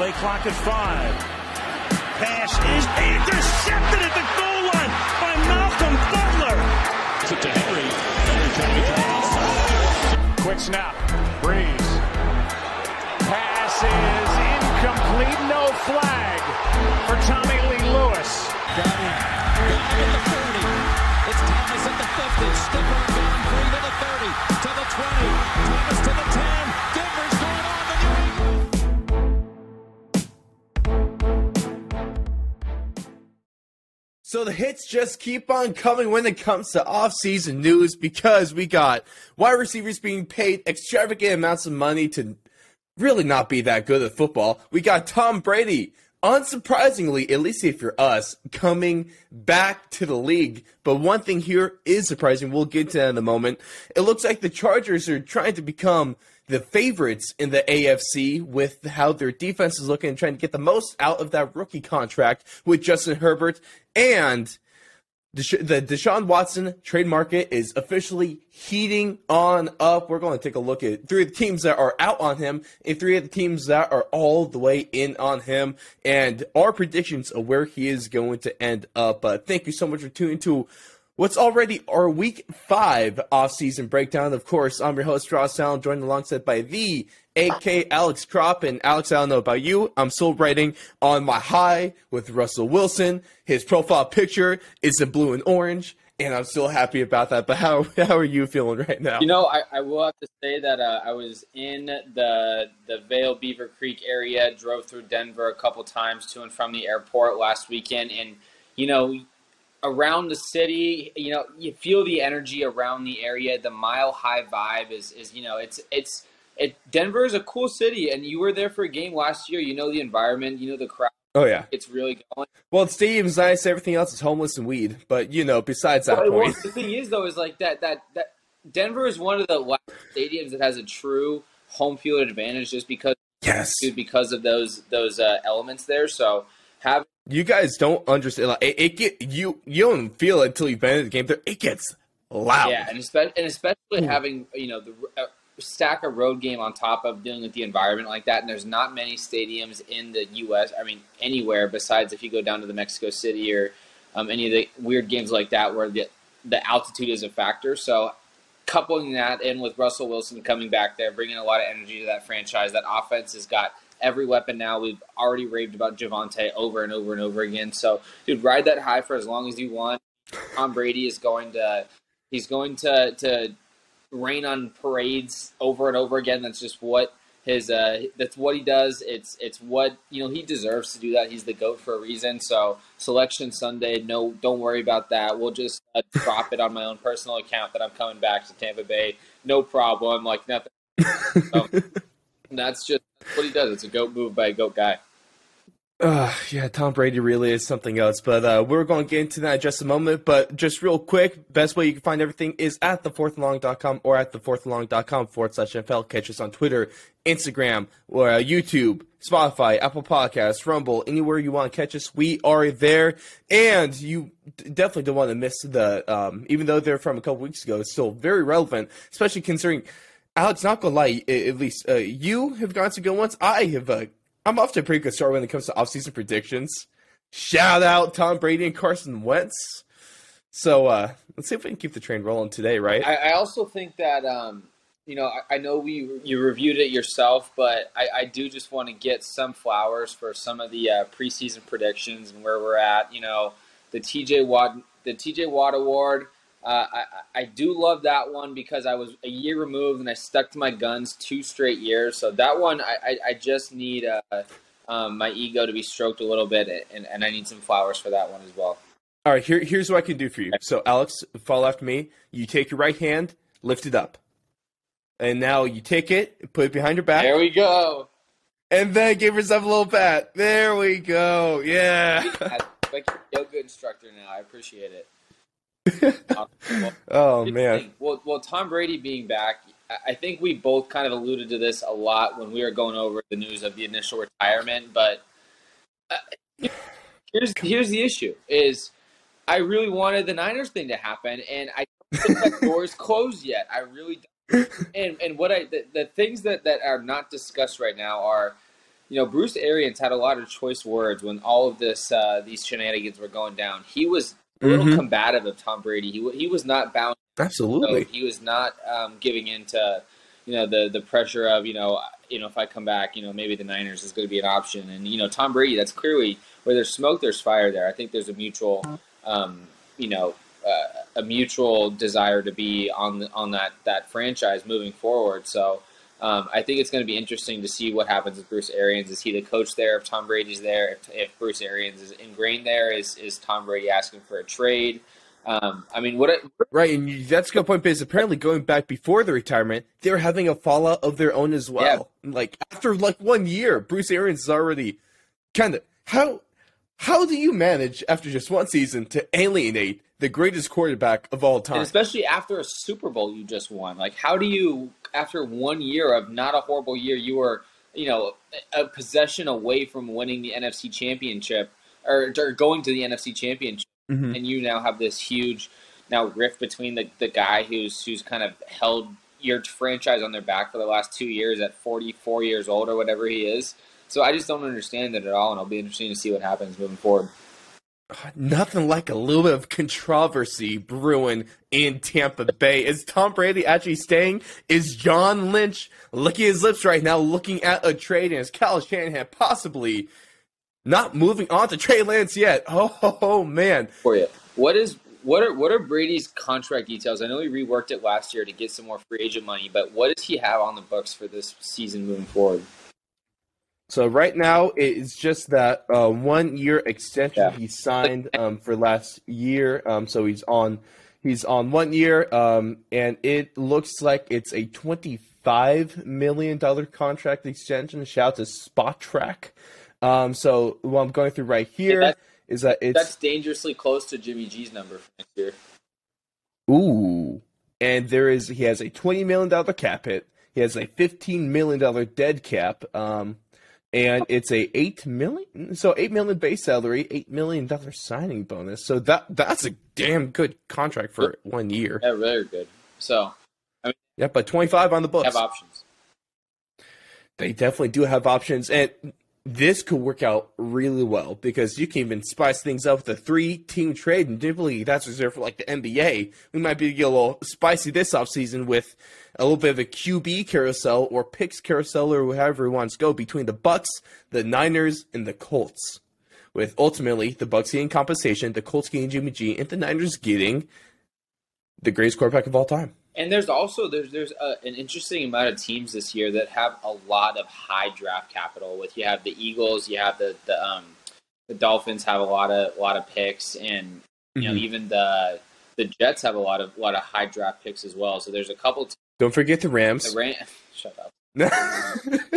Play clock at five. Pass is intercepted at the goal line by Malcolm Butler. To Henry. Henry trying to get the outside. Quick snap. Brees. Pass is incomplete. No flag for Tommy Lee Lewis. Got him. Got him at the 30. It's Thomas at the 50. Skipper gone free to the 30. To the 20. Thomas to the 10. Denver's So the hits just keep on coming when it comes to off-season news because we got wide receivers being paid extravagant amounts of money to really not be that good at football. We got Tom Brady, unsurprisingly, at least if you're us, coming back to the league. But one thing here is surprising. We'll get to that in a moment. It looks like the Chargers are trying to become the favorites in the AFC with how their defense is looking and trying to get the most out of that rookie contract with Justin Herbert and Desha- the Deshaun Watson trade market is officially heating on up. We're going to take a look at three of the teams that are out on him and three of the teams that are all the way in on him and our predictions of where he is going to end up. Uh, thank you so much for tuning to what's already our week five off-season breakdown. Of course, I'm your host, Ross Allen, joined alongside by the AK Alex Crop. And Alex, I don't know about you. I'm still writing on my high with Russell Wilson. His profile picture is in blue and orange, and I'm still happy about that. But how how are you feeling right now? You know, I, I will have to say that uh, I was in the the Vail Beaver Creek area, drove through Denver a couple times to and from the airport last weekend, and you know, around the city, you know, you feel the energy around the area. The mile high vibe is is you know, it's it's it. Denver is a cool city, and you were there for a game last year. You know the environment, you know the crowd. oh yeah. It's really going. Well, the stadium's nice. Everything else is homeless and weed. But you know, besides that Well, point, the thing is, though, is like that that that Denver is one of the last stadiums that has a true home field advantage, just because yes, because of those those uh, elements there. So have you guys don't understand. Like, it, it get you you don't feel it until you've been in the game. There, it gets loud. yeah, and especially and especially having you know the uh, stack a road game on top of dealing with the environment like that. And there's not many stadiums in the U.S. I mean, anywhere besides if you go down to the Mexico City or um, any of the weird games like that where the the altitude is a factor. So coupling that in with Russell Wilson coming back there, bringing a lot of energy to that franchise. That offense has got every weapon now. We've already raved about Javonte over and over and over again. So, dude, ride that high for as long as you want. Tom Brady is going to he's going to to rain on parades over and over again. That's just what his uh that's what he does. It's it's what you know he deserves to do that. He's the goat for a reason. So selection Sunday, no, don't worry about that. We'll just uh, drop it on my own personal account that I'm coming back to Tampa Bay. No problem. Like nothing. So, that's just that's what he does. It's a goat move by a goat guy. Uh, yeah, Tom Brady really is something else. But uh, we're going to get into that in just a moment. But just real quick, best way you can find everything is at thefourthlong.com or at thefourthlong.com forward slash NFL. Catch us on Twitter, Instagram, or uh, YouTube, Spotify, Apple Podcasts, Rumble, anywhere you want to catch us. We are there. And you definitely don't want to miss the, um, even though they're from a couple weeks ago, it's still very relevant, especially considering. Alex, not gonna lie, at least uh, you have gone to good ones. I have uh, I'm off to a pretty good start when it comes to offseason predictions. Shout out Tom Brady and Carson Wentz. So uh, let's see if we can keep the train rolling today, right? I, I also think that um, you know I, I know we you reviewed it yourself, but I, I do just want to get some flowers for some of the uh, preseason predictions and where we're at. You know, the TJ Watt the TJ Watt Award. Uh, I, I do love that one because I was a year removed and I stuck to my guns two straight years. So that one, I, I, I just need uh, um, my ego to be stroked a little bit, and, and I need some flowers for that one as well. All right, here, here's what I can do for you. So, Alex, fall after me. You take your right hand, lift it up. And now you take it, put it behind your back, There we go. and then give yourself a little pat. There we go. Yeah. like yoga instructor now. I appreciate it. Oh, man. Well, well, Tom Brady being back, I- I think we both kind of alluded to this a lot when we were going over the news of the initial retirement. But uh, here's here's the issue: is I really wanted the Niners thing to happen, and I don't think that door is closed yet. I really don't. And and what I the, the things that that are not discussed right now are you know, Bruce Arians had a lot of choice words when all of this uh, these shenanigans were going down. He was a little Mhm. combative of Tom Brady. He he was not bound. Absolutely. So he was not um, giving into you know the the pressure of you know you know if I come back, you know maybe the Niners is going to be an option. And you know Tom Brady, that's clearly where there's smoke, there's fire. There, I think there's a mutual um, you know uh, a mutual desire to be on the, on that that franchise moving forward. So. Um, I think it's going to be interesting to see what happens with Bruce Arians. Is he the coach there? If Tom Brady's there, if, if Bruce Arians is ingrained there, is is Tom Brady asking for a trade? Um, I mean, what Right, and you- that's a good point because apparently going back before the retirement, they were having a fallout of their own as well. Like after like one year, Bruce Arians is already kind of how how do you manage after just one season to alienate the greatest quarterback of all And time? especially after a Super Bowl you just won. Like, how do you, after one year of not a horrible year, you were, you know, a possession away from winning the NFC Championship or, or going to the NFC Championship, Mhm. and you now have this huge now rift between the, the guy who's who's kind of held your franchise on their back for the last two years at 44 years old or whatever he is. So I just don't understand it at all, and it'll be interesting to see what happens moving forward. Nothing like a little bit of controversy brewing in Tampa Bay. Is Tom Brady actually staying? Is John Lynch licking his lips right now, looking at a trade? And is Kyle Shanahan possibly not moving on to Trey Lance yet? Oh, oh, man. for you. What is what are what are Brady's contract details? I know he reworked it last year to get some more free agent money, but what does he have on the books for this season moving forward? So right now it's just that uh, one year extension Yeah. he signed um, for last year. Um, so he's on he's on one year, um, and it looks like it's a twenty five million dollar contract extension. Shout out to Spotrac. Um, so what I'm going through right here that- is that it's That's dangerously close to Jimmy G's number for next year. Ooh. And there is he has a twenty million dollar cap hit. He has a fifteen million dollar dead cap. Um and it's a eight million so eight million base salary, eight million dollar signing bonus. So that that's a damn good contract for one year. Yeah, very good. So I mean, Yeah, but twenty five on the books. have options. They definitely do have options, and this could work out really well because you can even spice things up with a three-team trade, and typically that's reserved for like the NBA. We might be a little spicy this offseason with a little bit of a QB carousel or picks carousel or whatever wants to go between the Bucks, the Niners, and the Colts. With ultimately the Bucks getting compensation, the Colts getting Jimmy G, and the Niners getting the greatest quarterback of all time. And there's also there's there's a, an interesting amount of teams this year that have a lot of high draft capital. With you have the Eagles, you have the the um, the Dolphins have a lot of lot of picks, and you know Mhm. even the the Jets have a lot of lot of high draft picks as well. So there's a couple. Don't forget the Rams. the Ram- shut up.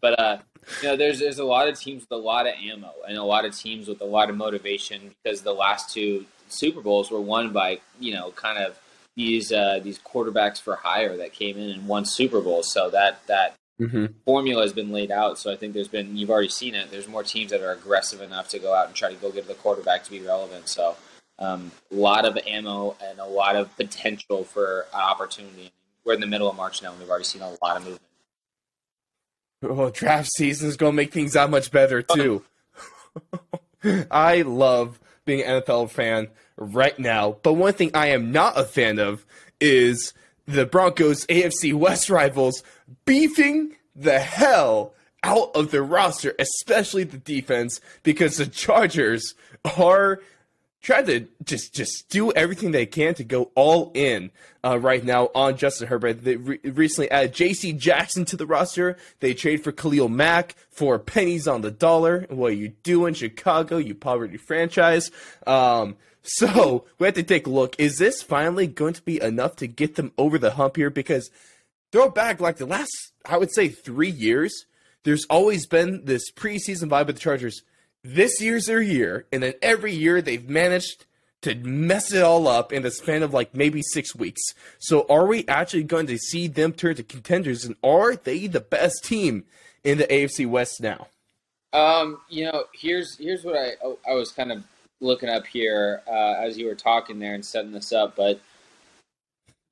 But uh, you know, there's there's a lot of teams with a lot of ammo and a lot of teams with a lot of motivation because the last two Super Bowls were won by you know kind of these uh, these quarterbacks for hire that came in and won Super Bowls. So that that hmm formula has been laid out. So I think there's been you've already seen it. There's more teams that are aggressive enough to go out and try to go get the quarterback to be relevant. So um, a lot of ammo and a lot of potential for an opportunity. We're in the middle of March now, and we've already seen a lot of movement. Oh, draft season is going to make things that much better, too. I love being an NFL fan right now, but one thing I am not a fan of is the Broncos AFC West rivals beefing the hell out of their roster, especially the defense, because the Chargers are trying to just just do everything they can to go all in uh, right now on Justin Herbert. They re- recently added J.C. Jackson to the roster. They trade for Khalil Mack for pennies on the dollar. What are you doing, Chicago? You poverty franchise. Um, so we have to take a look. Is this finally going to be enough to get them over the hump here? Because throw back like the last, I would say, three years. There's always been this preseason vibe with the Chargers this year's their year, and then every year they've managed to mess it all up in the span of like maybe six weeks. So are we actually going to see them turn to contenders, and are they the best team in the AFC West now? Um, you know, here's here's what I I was kind of looking up here uh, as you were talking there and setting this up, but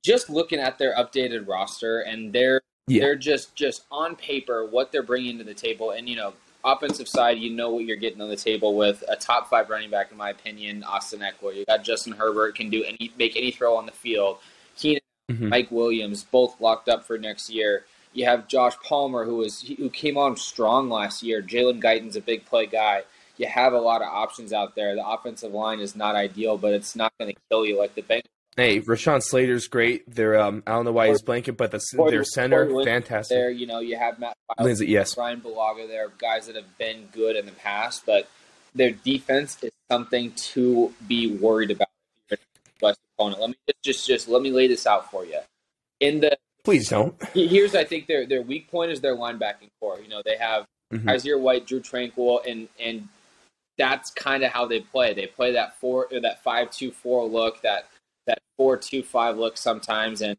just looking at their updated roster and their Yeah. They're just just on paper what they're bringing to the table, and you know, offensive side, you know what you're getting on the table with a top five running back, in my opinion, Austin Ekeler. You got Justin Herbert can do any make any throw on the field. Keenan, Mhm. Mike Williams, both locked up for next year. You have Josh Palmer, who was who came on strong last year. Jalen Guyton's a big play guy. You have a lot of options out there. The offensive line is not ideal, but it's not going to kill you like the Bengals. Hey, Rashawn Slater's great. They're um, I don't know why he's blanking, but the, Corey- their center, Corey fantastic. There, you know, you have Matt Feiler, Linsley, yes. Bryan Bulaga there, guys that have been good in the past, but their defense is something to be worried about. if you're a West opponent. Let me just, just just let me lay this out for you. In the Please don't. here's I think their their weak point is their linebacking core. You know, they have Mhm. Kyzir White, Drue Tranquill, and and that's kind of how they play. They play that four or that five two four look, that that four two five look sometimes, and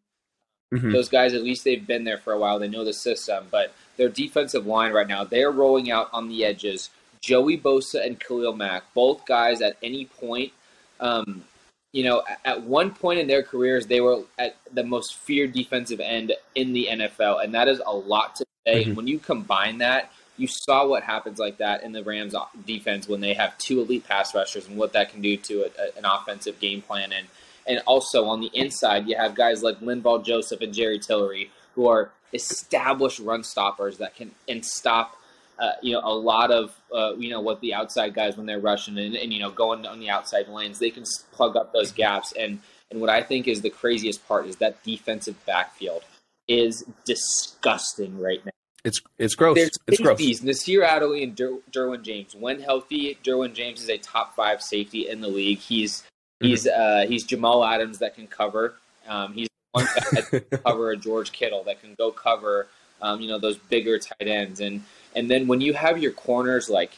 Mhm. those guys at least they've been there for a while. They know the system, but their defensive line right now they're rolling out on the edges. Joey Bosa and Khalil Mack, both guys at any point. Um, you know, at- one point in their careers, they were at the most feared defensive end in the NFL, and that is a lot to say. Mhm. When you combine that, you saw what happens like that in the Rams' defense when they have two elite pass rushers, and what that can do to a, a- an offensive game plan. And and also on the inside, you have guys like Linval Joseph and Jerry Tillery, who are established run stoppers that can and stop. Uh, you know, a lot of uh, you know what the outside guys when they're rushing and, and you know going on the outside lanes, they can plug up those gaps. And and what I think is the craziest part is that defensive backfield is disgusting right now. It's it's gross. There's It's gross. Nasir Adderley and Der- Derwin James. When healthy, Derwin James is a top five safety in the league. He's he's Mm-hmm. uh, he's Jamal Adams that can cover. Um, he's one guy that can cover a George Kittle that can go cover. Um, you know those bigger tight ends, and and then when you have your corners like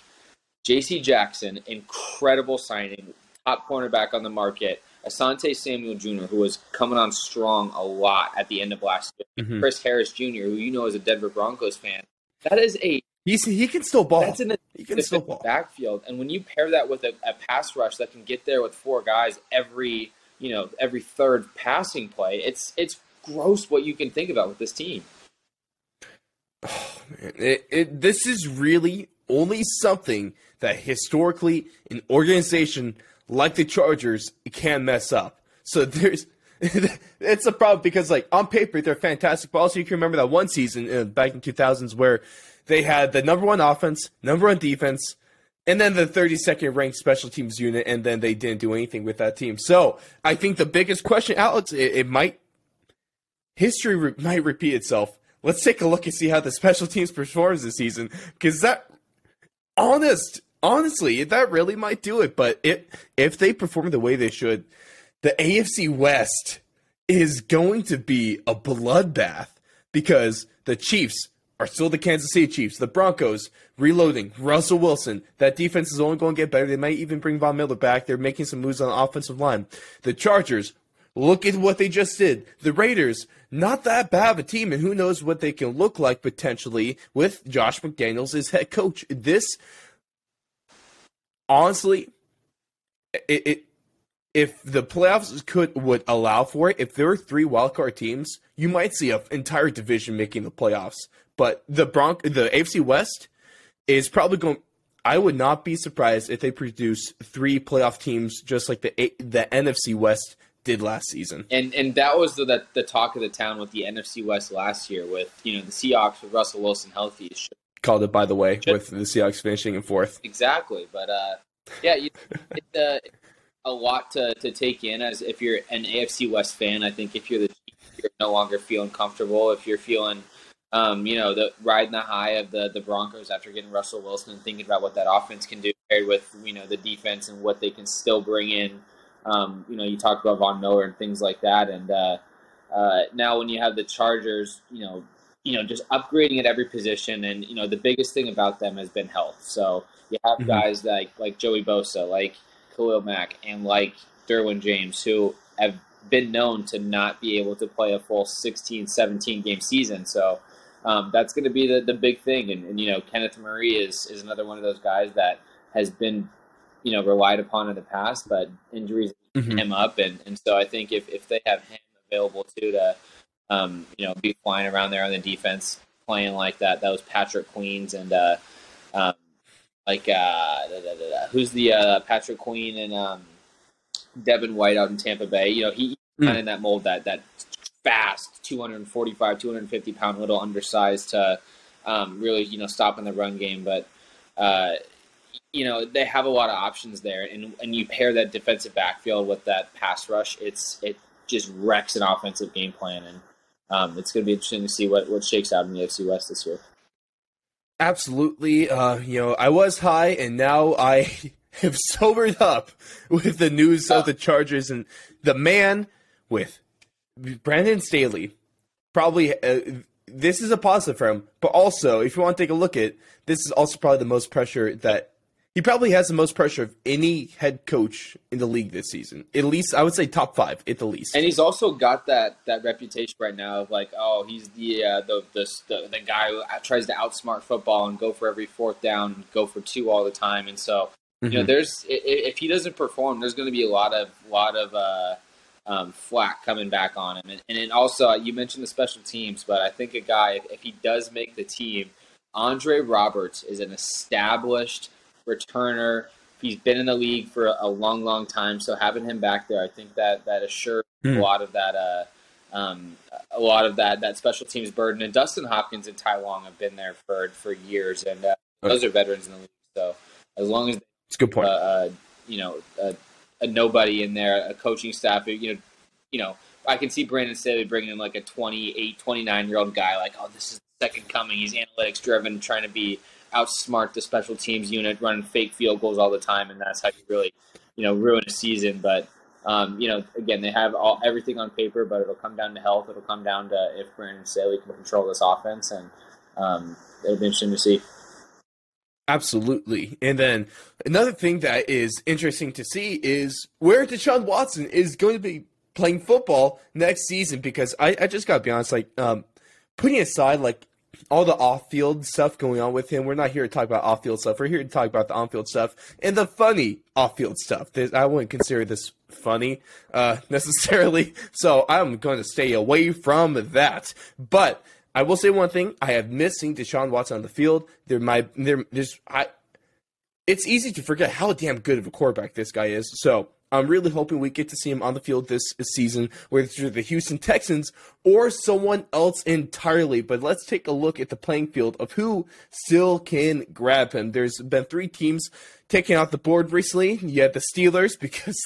J.C. Jackson, incredible signing, top cornerback on the market. Asante Samuel Jr., who was coming on strong a lot at the end of last year. Mhm. Chris Harris Jr., who you know is a Denver Broncos fan. That is a He's he can still ball. that's he can still ball. backfield, and when you pair that with a, a pass rush that can get there with four guys every you know every third passing play, it's it's gross what you can think about with this team. Oh, Man, It, it, this is really only something that historically an organization like the Chargers can mess up. So there's it's a problem because like on paper they're fantastic, but also you can remember that one season uh, back in 2000s where they had the number one offense, number one defense, and then the 32nd ranked special teams unit, and then they didn't do anything with that team. So I think the biggest question, Alex, it, it might history re- might repeat itself. Let's take a look and see how the special teams performs this season, because that honest, honestly, that really might do it. But it, if they perform the way they should, the AFC West is going to be a bloodbath because the Chiefs are still the Kansas City Chiefs. The Broncos reloading. Russell Wilson. That defense is only going to get better. They might even bring Von Miller back. They're making some moves on the offensive line. The Chargers. Look at what they just did. The Raiders, not that bad of a team, and who knows what they can look like potentially with Josh McDaniels as head coach. This, honestly, it, it if the playoffs could would allow for it, if there were three wildcard teams, you might see an entire division making the playoffs. But the Bronc, the AFC West is probably going. I would not be surprised if they produce three playoff teams, just like the the NFC West did last season. And and that was the, the the talk of the town with the NFC West last year, with you know the Seahawks with Russell Wilson healthy. Should- Called it by the way, with the Seahawks finishing in fourth. Exactly, but uh, yeah, you, it's uh, a lot to, to take in as if you're an AFC West fan. I think if you're the Chiefs, you're no longer feeling comfortable. If you're feeling, um, you know, the riding the high of the the Broncos after getting Russell Wilson and thinking about what that offense can do paired with you know the defense and what they can still bring in. Um, you know, you talked about Von Miller and things like that, and uh, uh, now when you have the Chargers, you know, you know, just upgrading at every position, and you know, the biggest thing about them has been health. So you have Mhm. guys like like Joey Bosa, like Khalil Mack, and like Derwin James, who have been known to not be able to play a full 16, 17 game season. So um, that's going to be the, the big thing. And, and you know, Kenneth Murray is is another one of those guys that has been you know relied upon in the past, but injuries Mhm. him up, and and so I think if if they have him available too to um, you know, be flying around there on the defense, playing like that. That was Patrick Queens and uh, um, like uh, da, da, da, who's the uh, Patrick Queen and um, Devin White out in Tampa Bay. You know, he mm. kind of in that mold that that fast, 245, 250 pound little undersized to um, really you know stopping the run game, but. Uh, you know they have a lot of options there, and and you pair that defensive backfield with that pass rush, it's it just wrecks an offensive game plan, and um, it's going to be interesting to see what what shakes out in the AFC West this year. Absolutely, uh, you know I was high, and now I have sobered up with the news of the Chargers and the man with Brandon Staley. Probably uh, this is a positive for him, but also if you want to take a look at this is also probably the most pressure that he probably has the most pressure of any head coach in the league this season. At least I would say top five at the least. And he's also got that that reputation right now of like, oh, he's the uh, the, the, the the guy who tries to outsmart football and go for every fourth down, and go for two all the time. And so, mm-hmm. you know, mm-hmm. there's if he doesn't perform, there's going to be a lot of lot of uh, um, flack coming back on him. And, and then also, you mentioned the special teams, but I think a guy if, if he does make the team, Andre Roberts is an established returner. He's been in the league for a long, long time. So having him back there, I think that that assures mm. a lot of that. Uh, um, a lot of that that special teams burden. And Dustin Hopkins and Ty Long have been there for for years, and uh, those are veterans in the league. So as long as it's good point, uh, uh, you know, a nobody in there, a coaching staff, you know, you know, I can see Brandon Staley bringing in like a 28, 29 year old guy, like, oh, this is the second coming. He's analytics driven, trying to be outsmart the special teams unit, running fake field goals all the time, and that's how you really, you know, ruin a season. But um, you know, again, they have all everything on paper, but it'll come down to health. It'll come down to if Brandon Staley can control this offense, and um, it'll be interesting to see. Absolutely. And then another thing that is interesting to see is where Deshaun Watson is going to be playing football next season because I, I just gotta be honest, like um, putting aside like all the off-field stuff going on with him. We're not here to talk about off-field stuff. We're here to talk about the on-field stuff and the funny off-field stuff. I wouldn't consider this funny uh, necessarily, so I'm going to stay away from that. But I will say one thing: I have missed seeing Deshaun Watson on the field. There, my there, there's I. It's easy to forget how damn good of a quarterback this guy is. So I'm really hoping we get to see him on the field this season, whether through the Houston Texans or someone else entirely. But let's take a look at the playing field of who still can grab him. There's been three teams taking off the board recently. You had the Steelers because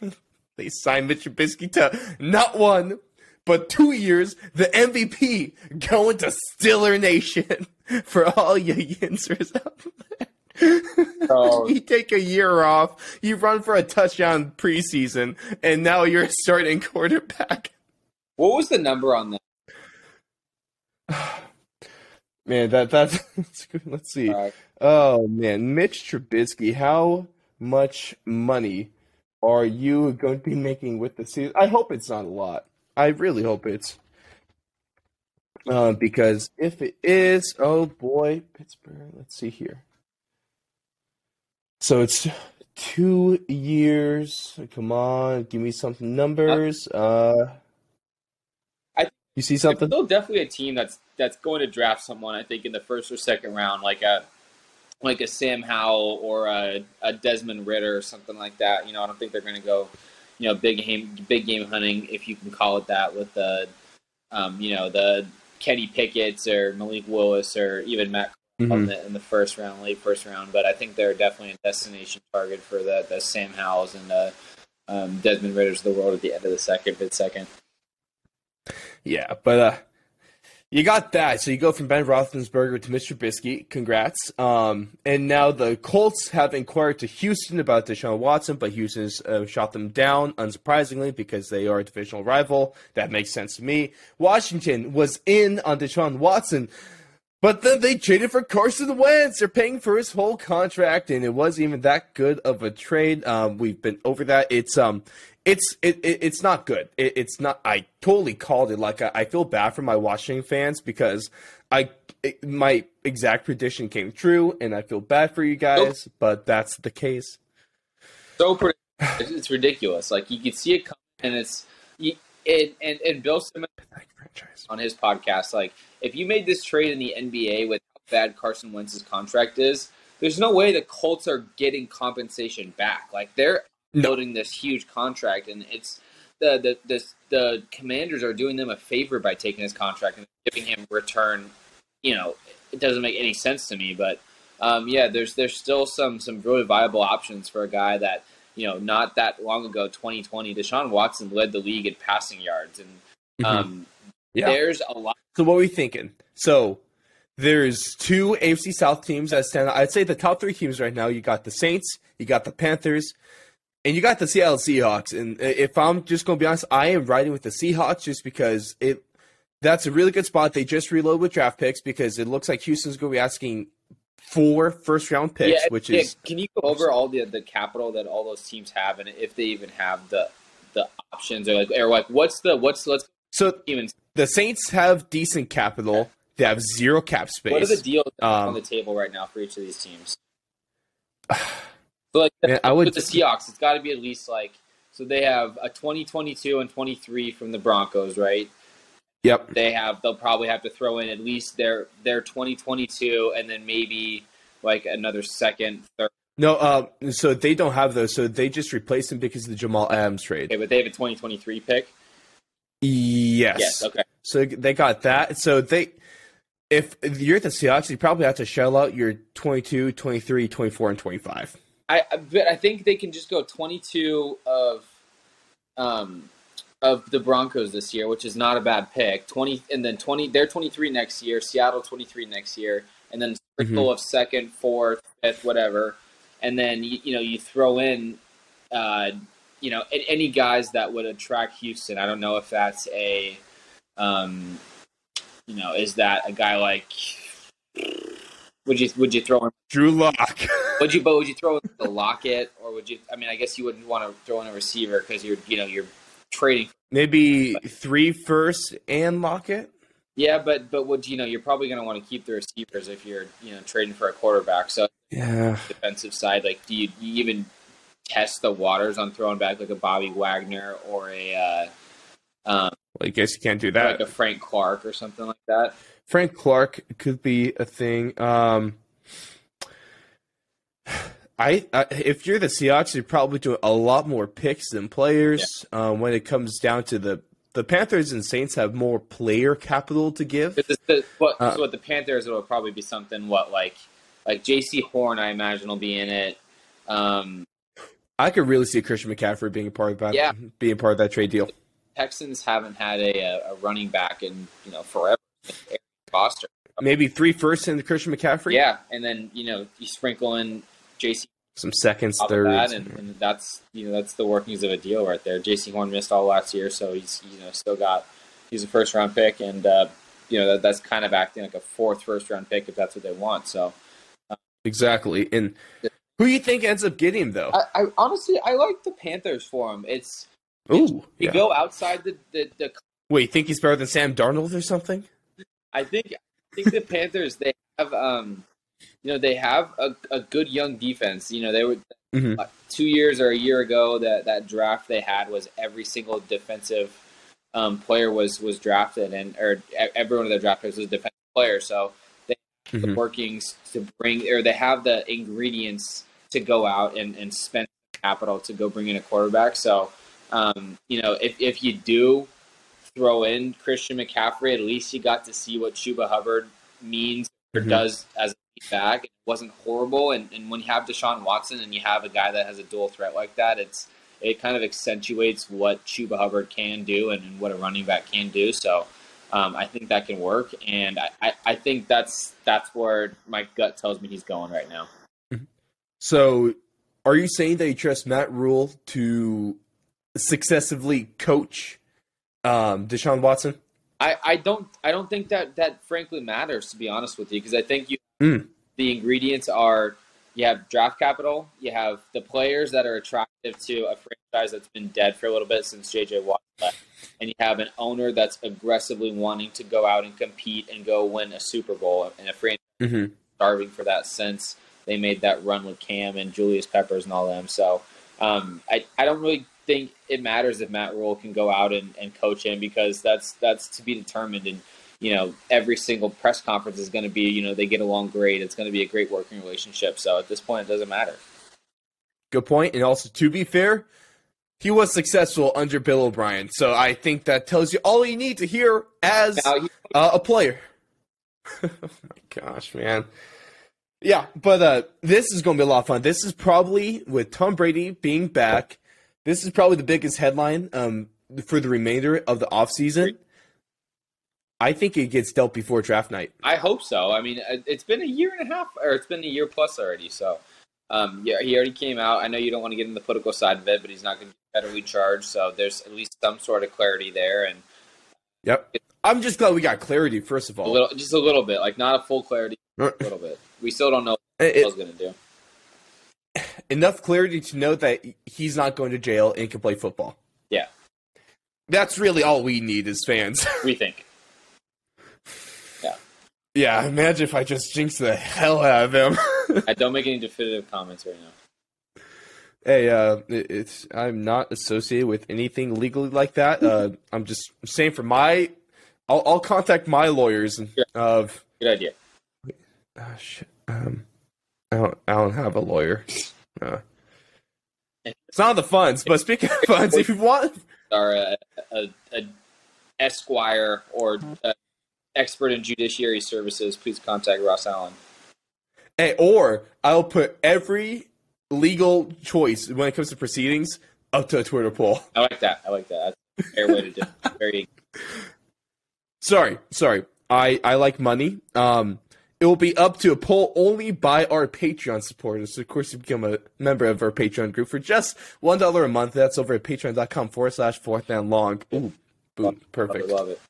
they signed Mitch Trubisky to not one, but two years, the MVP going to Steeler Nation for all you yinsers out there. Oh. you take a year off, you run for a touchdown preseason, and now you're starting quarterback. What was the number on that? man, that that's, good. let's see. Right. Oh man, Mitch Trubisky, how much money are you going to be making with the season? I hope it's not a lot. I really hope it's. Uh, because if it is, oh boy, Pittsburgh. Let's see here. So it's two years. Come on, give me some numbers. Uh, I you see something? Still definitely a team that's that's going to draft someone. I think in the first or second round, like a like a Sam Howell or a, a Desmond Ridder or something like that. You know, I don't think they're going to go, you know, big game big game hunting if you can call it that with the, um, you know, the Kenny Pickett's or Malik Willis or even Matt mm-hmm. in, the, in the first round, late first round. But I think they're definitely a destination target for the, the Sam Howells and the um, Desmond Ridders of the world at the end of the second, mid second. Yeah, but uh, you got that. So you go from Ben Roethlisberger to Mr. Trubisky. Congrats. Um, and now the Colts have inquired to Houston about Deshaun Watson, but Houston's uh, shot them down, unsurprisingly, because they are a divisional rival. That makes sense to me. Washington was in on Deshaun Watson. But then they traded for Carson Wentz. They're paying for his whole contract, and it wasn't even that good of a trade. Um, we've been over that. It's um, it's it, it it's not good. It, it's not. I totally called it. Like I, I, feel bad for my Washington fans because I it, my exact prediction came true, and I feel bad for you guys. But that's the case. So it's ridiculous. Like you can see it coming, and it's it, and and Bill Simmons on his podcast, like if you made this trade in the NBA with how bad Carson Wentz's contract is, there's no way the Colts are getting compensation back. Like they're No. building this huge contract, and it's the the the the Commanders are doing them a favor by taking his contract and giving him return. You know, it doesn't make any sense to me, but um, yeah, there's there's still some some really viable options for a guy that you know not that long ago, 2020, Deshaun Watson led the league in passing yards, and um, Yeah. there's a lot. So what are we thinking? So there's two AFC South teams that stand out. I'd say the top three teams right now. You got the Saints, you got the Panthers, and you got the Seattle Seahawks. And if I'm just going to be honest, I am riding with the Seahawks just because it that's a really good spot. They just reload with draft picks because it looks like Houston's going to be asking four first round picks, Yeah, which yeah, is Can you go over all the the capital that all those teams have, and if they even have the the options, or like, or like, what's the what's let's so even the Saints have decent capital. They have zero cap space. what are the deals Um, on the table right now for each of these teams? So like Man, I would with the Seahawks, it's got to be at least like so they have a 2022 and 23 from the Broncos, right? Yep. They have they'll probably have to throw in at least their their 2022 and then maybe like another second, third. No, uh, so they don't have those. So they just replaced him because of the Jamal Adams trade. Okay, but they have a 2023 pick. Yes. Yes. Okay. So they got that. So they, if you're the Seahawks, you probably have to shell out your 22, 23, 24, and 25. I but I think they can just go 22 of um of the Broncos this year, which is not a bad pick. 20 and then 20 they're 23 next year, Seattle 23 next year, and then sprinkle of second, fourth, fifth, whatever. And then you, you know, you throw in uh you know, any guys that would attract Houston. I don't know if that's a um you know, is that a guy like would you would you throw in Drew Lock. would you, but would you throw in the locket, or would you? I mean, I guess you wouldn't want to throw in a receiver because you're, you know, you're trading. Maybe three first and Lockett. Yeah, but but would you know? You're probably going to want to keep the receivers if you're, you know, trading for a quarterback. So Yeah. defensive side, like, do you, do you even test the waters on throwing back like a Bobby Wagner or a uh, um, Well, I guess you can't do that. like a Frank Clark or something like that? Frank Clark could be a thing. Um, I, I if you're the Seahawks, you're probably doing a lot more picks than players. Um, when it comes down to the the Panthers and Saints have more player capital to give. But the, the, what, Uh, so what the Panthers it will probably be something what like like Jaycee Horn, I imagine, will be in it. Um, I could really see Christian McCaffrey being a part of that. Yeah. being part of that trade deal. Texans haven't had a, a running back in you know forever. Foster. Maybe three firsts in Christian McCaffrey. Yeah, and then you know you sprinkle in Jaycee some seconds, thirds. that, and, and that's you know that's the workings of a deal right there. Jaycee Horn missed all last year, so he's you know still got he's a first round pick, and uh, you know that, that's kind of acting like a fourth first round pick if that's what they want. So exactly. And who you think ends up getting him though? I, I honestly I like the Panthers for him. It's Ooh, you yeah. go outside the, the the Wait, you think he's better than Sam Darnold or something? I think I think the Panthers they have um you know they have a, a good young defense. You know they were Mhm. uh, two years or a year ago that that draft they had was every single defensive um, player was was drafted and or e- everyone of their draft picks was a defensive player. So they have the Mhm. workings to bring or they have the ingredients to go out and, and spend capital to go bring in a quarterback. So um, you know if if you do throw in Christian McCaffrey, at least you got to see what Chuba Hubbard means Mhm. does as a back. It wasn't horrible, and, and when you have Deshaun Watson and you have a guy that has a dual threat like that, it's it kind of accentuates what Chuba Hubbard can do and, and what a running back can do. So um, I think that can work, and I, I, I think that's that's where my gut tells me he's going right now. So, are you saying that you trust Matt Rhule to successively coach um, Deshaun Watson? I, I don't I don't think that that frankly matters to be honest with you because I think you Mm. the ingredients are you have draft capital, you have the players that are attractive to a franchise that's been dead for a little bit since JJ Watt left, and you have an owner that's aggressively wanting to go out and compete and go win a Super Bowl and a franchise Mm-hmm. starving for that since they made that run with Cam and Julius Peppers and all them. So um, I I don't really think it matters if Matt Rhule can go out and, and coach him because that's that's to be determined. And you know, every single press conference is going to be, you know, they get along great. It's going to be a great working relationship. So at this point, it doesn't matter. Good point. And also, to be fair, he was successful under Bill O'Brien. So I think that tells you all you need to hear as uh, a player. oh my gosh, man. Yeah, but uh, this is going to be a lot of fun. This is probably with Tom Brady being back. This is probably the biggest headline um, for the remainder of the offseason. I think it gets dealt before draft night. I hope so. I mean, it- it's been a year and a half, or it's been a year plus already. So, um, yeah, he already came out. I know you don't want to get in the political side of it, but he's not going to be federally charged. So there's at least some sort of clarity there, and Yep. I'm just glad we got clarity, first of a all. little, just a little bit, like not a full clarity, Uh, a little bit. We still don't know what he's going to do. Enough clarity to know that he's not going to jail and can play football. Yeah, That's really all we need as fans. we think. yeah, Yeah, imagine if I just jinxed the hell out of him. I don't make any definitive comments right now. hey, uh, it- it's I'm not associated with anything legally like that. Uh, I'm just saying for my, I'll, I'll contact my lawyers and- of. Good idea. Oh, shit. Um, I don't. I don't have a lawyer. Uh, it's not the funds, but speaking of funds, if you want, Are a, a, a esquire or a expert in judiciary services, please contact Ross Allen. Hey, or I'll put every legal choice when it comes to proceedings up to a Twitter poll. I like that. I like that. That's a fair way to do. it. Very. Sorry, sorry. I I like money. Um, it will be up to a poll only by our Patreon supporters. So of course, you become a member of our Patreon group for just one dollar a month. That's over at patreon.com forward slash fourth and long. Ooh, boom, perfect. Love it.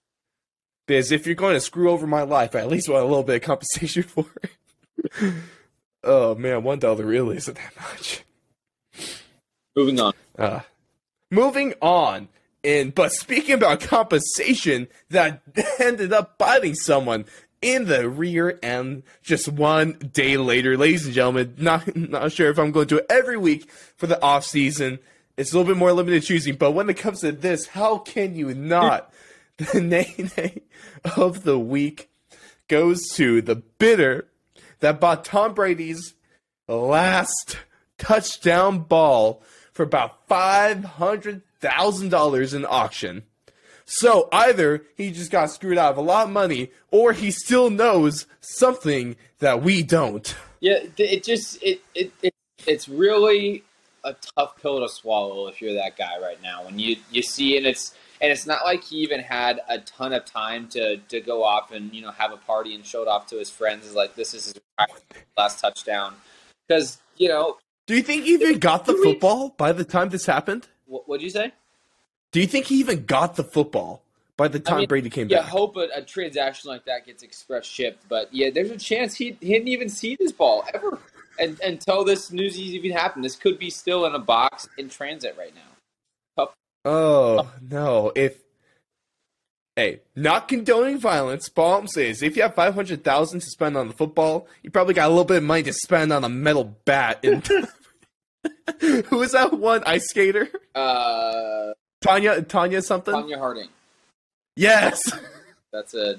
Because if you're going to screw over my life, I at least want a little bit of compensation for it. oh man, one dollar really isn't that much. Moving on. Uh, moving on, and but speaking about compensation, that ended up biting someone in the rear end just one day later, ladies and gentlemen. Not not sure if I'm going to do it every week for the off season. It's a little bit more limited choosing, but when it comes to this, how can you not? the nay of the week goes to the bidder that bought Tom Brady's last touchdown ball for about five hundred thousand dollars in auction. So either he just got screwed out of a lot of money, or he still knows something that we don't. Yeah, it just it, it it it's really a tough pill to swallow if you're that guy right now. When you you see and it's and it's not like he even had a ton of time to to go off and you know have a party and show it off to his friends. Is like this is his last touchdown because you know Do you think he even got the football by the time this happened? what what'd you say? Do you think he even got the football by the time mean, Brady came Yeah, back? Yeah, hope a, a transaction like that gets express shipped. But yeah, there's a chance he, he didn't even see this ball ever and, until this news even happened. This could be still in a box in transit right now. Oh no! If hey, not condoning violence, but all I'm saying is, if you have five hundred thousand to spend on the football, you probably got a little bit of money to spend on a metal bat. And who is that one ice skater? Uh, Tanya, Tanya something. Tonya Harding. Yes. That's a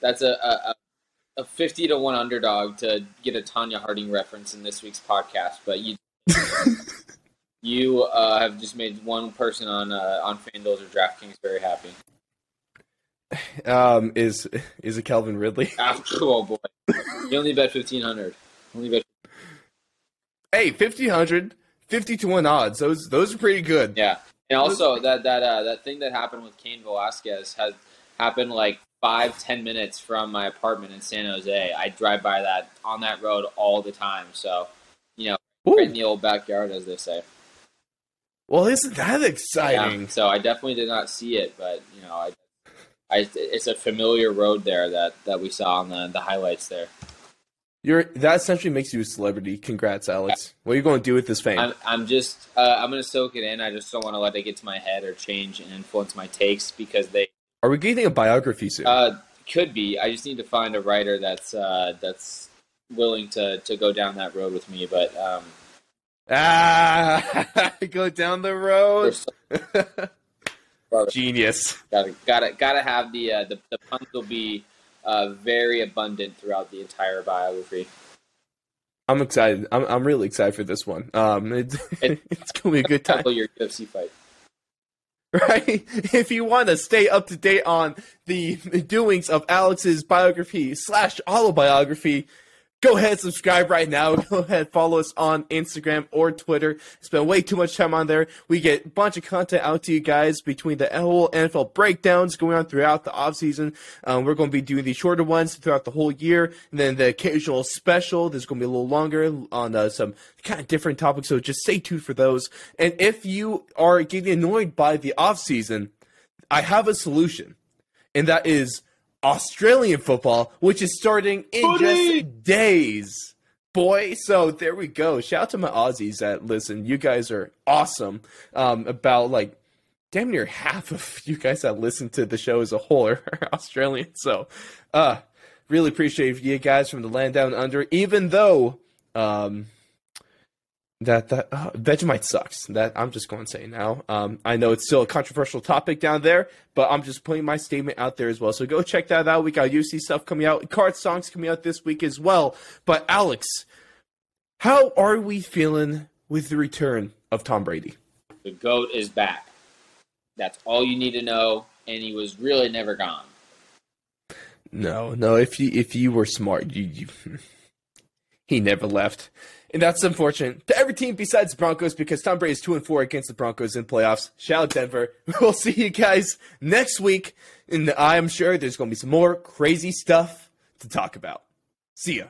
that's a, a, a fifty to one underdog to get a Tonya Harding reference in this week's podcast. But you you uh, have just made one person on uh, on FanDuel or DraftKings very happy. Um, is is it Calvin Ridley? Ah, oh boy, you only bet fifteen hundred. Only bet Hey, 1500, 50 to one odds. Those those are pretty good. Yeah, and also that that uh, that thing that happened with Cain Velasquez has happened like five ten minutes from my apartment in San Jose. I drive by that on that road all the time. So you know, Ooh. right in the old backyard, as they say. Well, isn't that Yeah, exciting? so I definitely did not see it, but you know, I, I it's a familiar road there that that we saw on the the highlights there. You're that essentially makes you a celebrity. Congrats, Alex. What are you going to do with this fame? I'm I'm just uh, I'm gonna soak it in. I just don't want to let it get to my head or change and influence my takes because they Are we getting a biography soon? Uh, could be. I just need to find a writer that's uh, that's willing to, to go down that road with me. But um, Ah, go down the road. so- Genius. gotta gotta gotta have the uh, the the puns will be uh, very abundant throughout the entire biography. I'm excited. I'm I'm really excited for this one. Um, it, It- it's gonna be a good time. Your UFC fight. right? If you want to stay up to date on the doings of Alex's biography slash autobiography, go ahead subscribe right now. Go ahead follow us on Instagram or Twitter. Spend way too much time on there. We get a bunch of content out to you guys between the whole NFL breakdowns going on throughout the offseason. Um, we're going to be doing the shorter ones throughout the whole year, and then the occasional special. There's going to be a little longer on uh, some kind of different topics. So just stay tuned for those. And if you are getting annoyed by the off season, I have a solution, and that is Australian football, which is starting in just days. Boy, so there we go. Shout out to my Aussies that listen. You guys are awesome. Um, about like damn near half of you guys that listen to the show as a whole are Australian. So, uh, really appreciate you guys from the land down under. Even though, um, that that uh, Vegemite sucks. That I'm just going to say now. Um, I know it's still a controversial topic down there, but I'm just putting my statement out there as well. So go check that out. We got UC stuff coming out, card songs coming out this week as well. But Alex, how are we feeling with the return of Tom Brady? The goat is back. That's all you need to know, and he was really never gone. No, no. If you if you were smart, you, you he never left, and that's unfortunate to every team besides the Broncos because Tom Brady is two and four against the Broncos in playoffs. Shout out Denver. We'll see you guys next week, and I'm sure there's going to be some more crazy stuff to talk about. See ya.